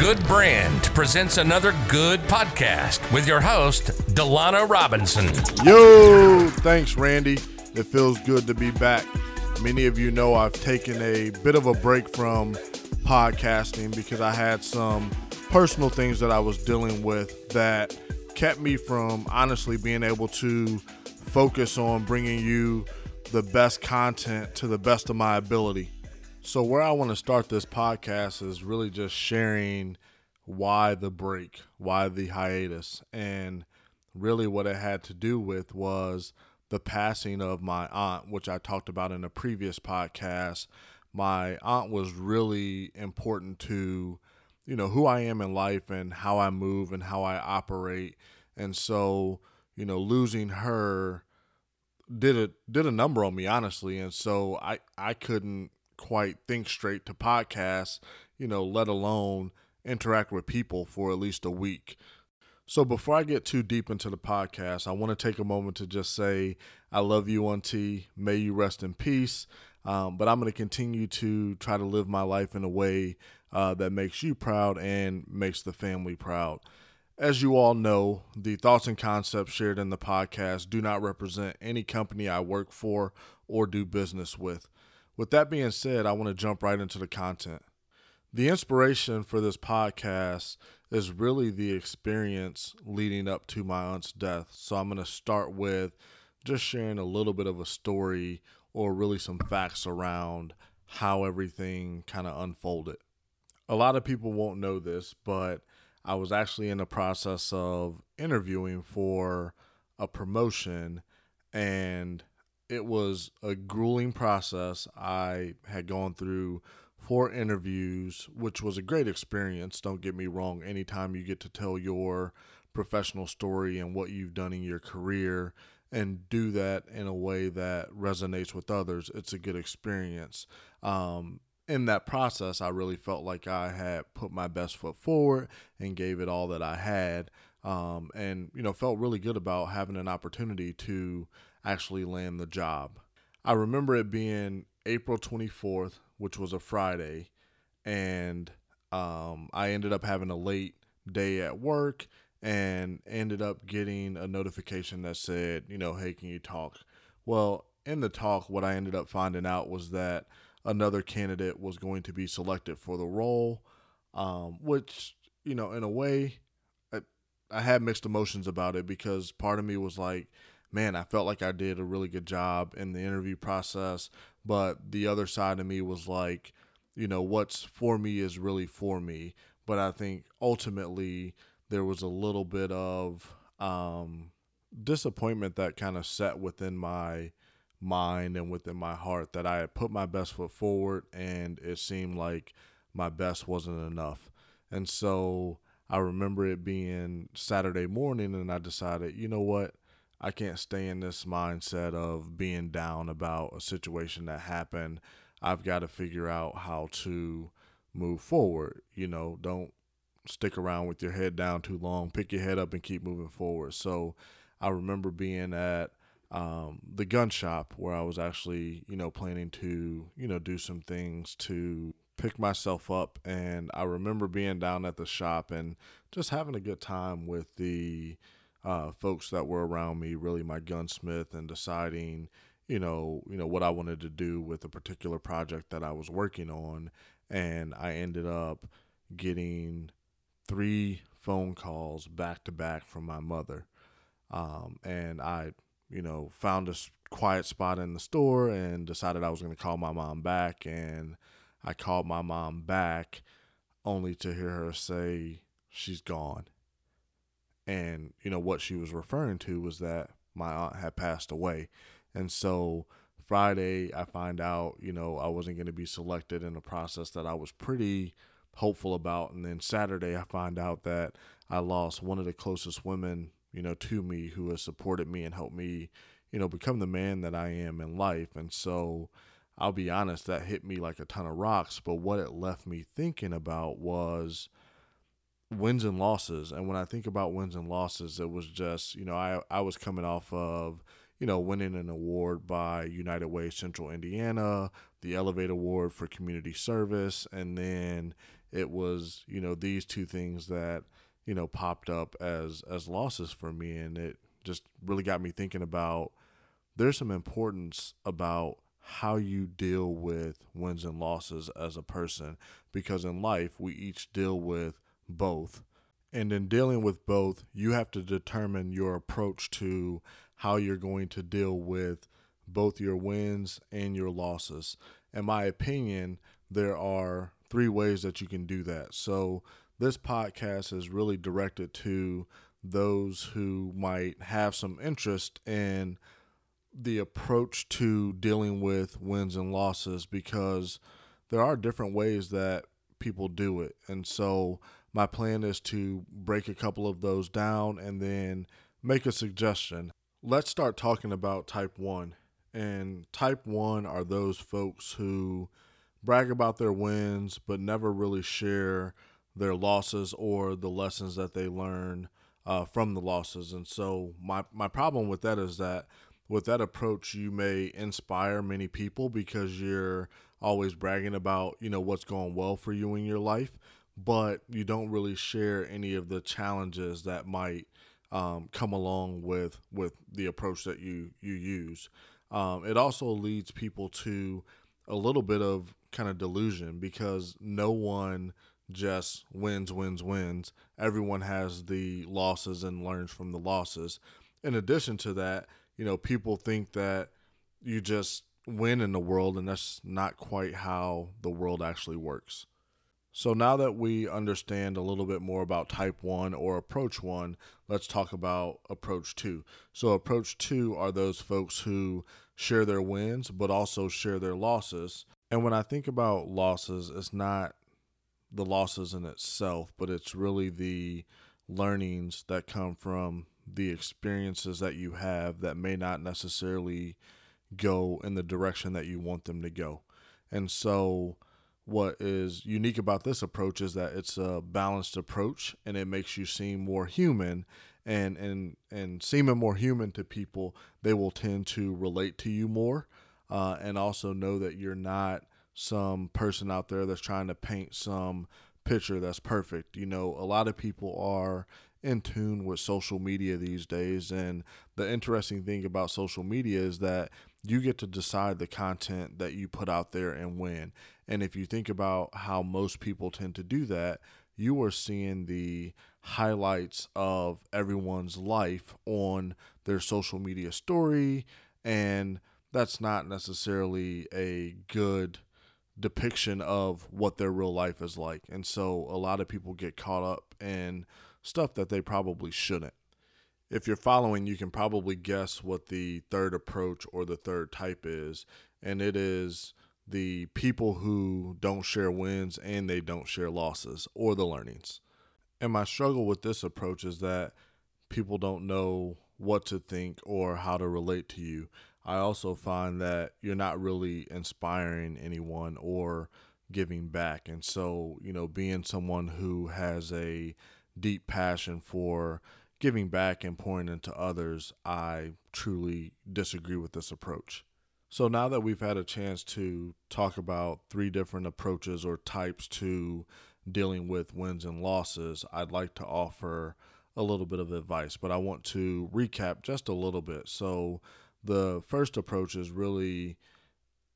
Good Brand presents another good podcast with your host, Delana Robinson. Yo, thanks, Randy. It feels good to be back. Many of you know I've taken a bit of a break from podcasting because I had some personal things that I was dealing with that kept me from honestly being able to focus on bringing you the best content to the best of my ability. So, where I want to start this podcast is really just sharing why the break, why the hiatus. And really, what it had to do with was the passing of my aunt, which I talked about in a previous podcast. My aunt was really important to, you know, who I am in life and how I move and how I operate. And so, you know, losing her did a did a number on me honestly and so I I couldn't quite think straight to podcasts, you know, let alone interact with people for at least a week. So before I get too deep into the podcast, I want to take a moment to just say I love you, Auntie. May you rest in peace. Um, but I'm going to continue to try to live my life in a way uh, that makes you proud and makes the family proud. As you all know, the thoughts and concepts shared in the podcast do not represent any company I work for or do business with. With that being said, I want to jump right into the content. The inspiration for this podcast is really the experience leading up to my aunt's death. So I'm going to start with just sharing a little bit of a story or really some facts around how everything kind of unfolded. A lot of people won't know this, but I was actually in the process of interviewing for a promotion and it was a grueling process. I had gone through four interviews, which was a great experience. Don't get me wrong. Anytime you get to tell your professional story and what you've done in your career and do that in a way that resonates with others, it's a good experience. Um, in that process, I really felt like I had put my best foot forward and gave it all that I had. Um, and, you know, felt really good about having an opportunity to actually land the job. I remember it being April 24th, which was a Friday, and um, I ended up having a late day at work and ended up getting a notification that said, you know, hey, can you talk? Well, in the talk, what I ended up finding out was that another candidate was going to be selected for the role, um, which, you know, in a way, I, I had mixed emotions about it because part of me was like, man, I felt like I did a really good job in the interview process. But the other side of me was like, you know, what's for me is really for me. But I think ultimately there was a little bit of um, disappointment that kind of set within my mind and within my heart that I had put my best foot forward and it seemed like my best wasn't enough. And so I remember it being Saturday morning and I decided, you know what? I can't stay in this mindset of being down about a situation that happened. I've got to figure out how to move forward. You know, don't stick around with your head down too long. Pick your head up and keep moving forward. So I remember being at um, the gun shop where I was actually, you know, planning to, you know, do some things to pick myself up. And I remember being down at the shop and just having a good time with the, uh, folks that were around me, really my gunsmith, and deciding, you know, you know what I wanted to do with a particular project that I was working on, and I ended up getting three phone calls back to back from my mother, um, and I, you know, found a quiet spot in the store and decided I was going to call my mom back, and I called my mom back, only to hear her say she's gone and you know what she was referring to was that my aunt had passed away. And so friday i find out you know i wasn't going to be selected in a process that i was pretty hopeful about. And then saturday i find out that i lost one of the closest women you know to me who has supported me and helped me you know become the man that i am in life. And so i'll be honest that hit me like a ton of rocks. But what it left me thinking about was wins and losses. And when I think about wins and losses, it was just, you know, I, I was coming off of, you know, winning an award by United Way Central Indiana, the Elevate Award for Community Service. And then it was you know these two things that you know popped up as as losses for me and it just really got me thinking about there's some importance about how you deal with wins and losses as a person because in life we each deal with both. And in dealing with both you have to determine your approach to how you're going to deal with both your wins and your losses. In my opinion there are three ways that you can do that. So this podcast is really directed to those who might have some interest in the approach to dealing with wins and losses because there are different ways that people do it. And so my plan is to break a couple of those down and then make a suggestion. Let's start talking about type 1. And type 1 are those folks who brag about their wins but never really share their losses or the lessons that they learn uh, from the losses. And so my my problem with that is that with that approach, you may inspire many people because you're always bragging about you know what's going well for you in your life, but you don't really share any of the challenges that might um, come along with with the approach that you you use. Um, it also leads people to a little bit of kind of delusion because no one just wins, wins, wins. Everyone has the losses and learns from the losses. In addition to that, you know, people think that you just win in the world, and that's not quite how the world actually works. So now that we understand a little bit more about type 1 or approach 1, let's talk about approach 2. So approach 2 are those folks who share their wins but also share their losses. And when I think about losses, it's not the losses in itself, but it's really the learnings that come from the experiences that you have that may not necessarily go in the direction that you want them to go. And so, what is unique about this approach is that it's a balanced approach and it makes you seem more human and and and seeming more human to people they will tend to relate to you more uh, and also know that you're not some person out there that's trying to paint some picture that's perfect. You know, a lot of people are in tune with social media these days. And the interesting thing about social media is that you get to decide the content that you put out there and when. And if you think about how most people tend to do that, you are seeing the highlights of everyone's life on their social media story. And that's not necessarily a good depiction of what their real life is like. And so a lot of people get caught up in stuff that they probably shouldn't. If you're following, you can probably guess what the third approach or the third type is, and it is the people who don't share wins and they don't share losses or the learnings. And my struggle with this approach is that people don't know what to think or how to relate to you. I also find that you're not really inspiring anyone or giving back. And so, you know, being someone who has a deep passion for giving back and pouring into others, I truly disagree with this approach. So now that we've had a chance to talk about three different approaches or types to dealing with wins and losses, I'd like to offer a little bit of advice, but I want to recap just a little bit. So, the first approach is really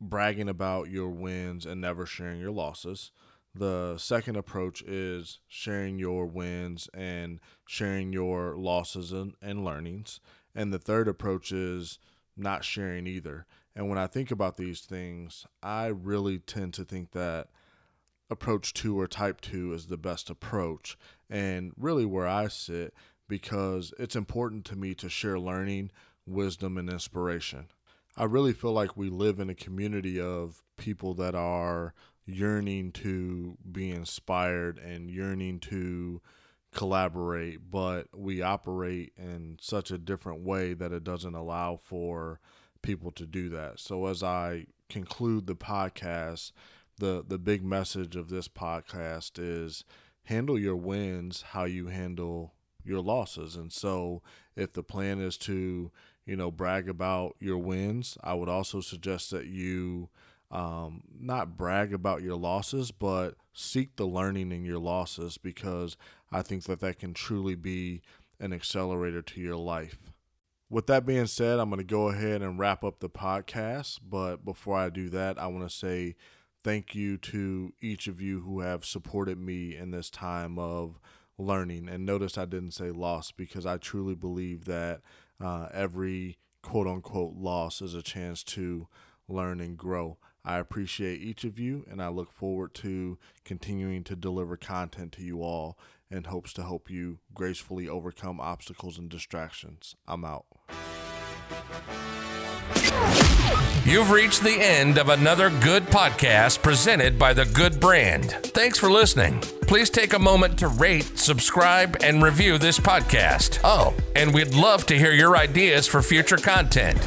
bragging about your wins and never sharing your losses. The second approach is sharing your wins and sharing your losses and, and learnings. And the third approach is not sharing either. And when I think about these things, I really tend to think that approach two or type two is the best approach. And really where I sit, because it's important to me to share learning, wisdom, and inspiration. I really feel like we live in a community of people that are yearning to be inspired and yearning to collaborate, but we operate in such a different way that it doesn't allow for people to do that. So as I conclude the podcast, the the big message of this podcast is handle your wins how you handle your losses. And so if the plan is to, you know, brag about your wins, I would also suggest that you um, not brag about your losses, but seek the learning in your losses because I think that that can truly be an accelerator to your life. With that being said, I'm going to go ahead and wrap up the podcast. But before I do that, I want to say thank you to each of you who have supported me in this time of learning. And notice I didn't say loss because I truly believe that uh, every quote unquote loss is a chance to learn and grow. I appreciate each of you, and I look forward to continuing to deliver content to you all in hopes to help you gracefully overcome obstacles and distractions. I'm out. You've reached the end of another good podcast presented by the Good Brand. Thanks for listening. Please take a moment to rate, subscribe, and review this podcast. Oh, and we'd love to hear your ideas for future content.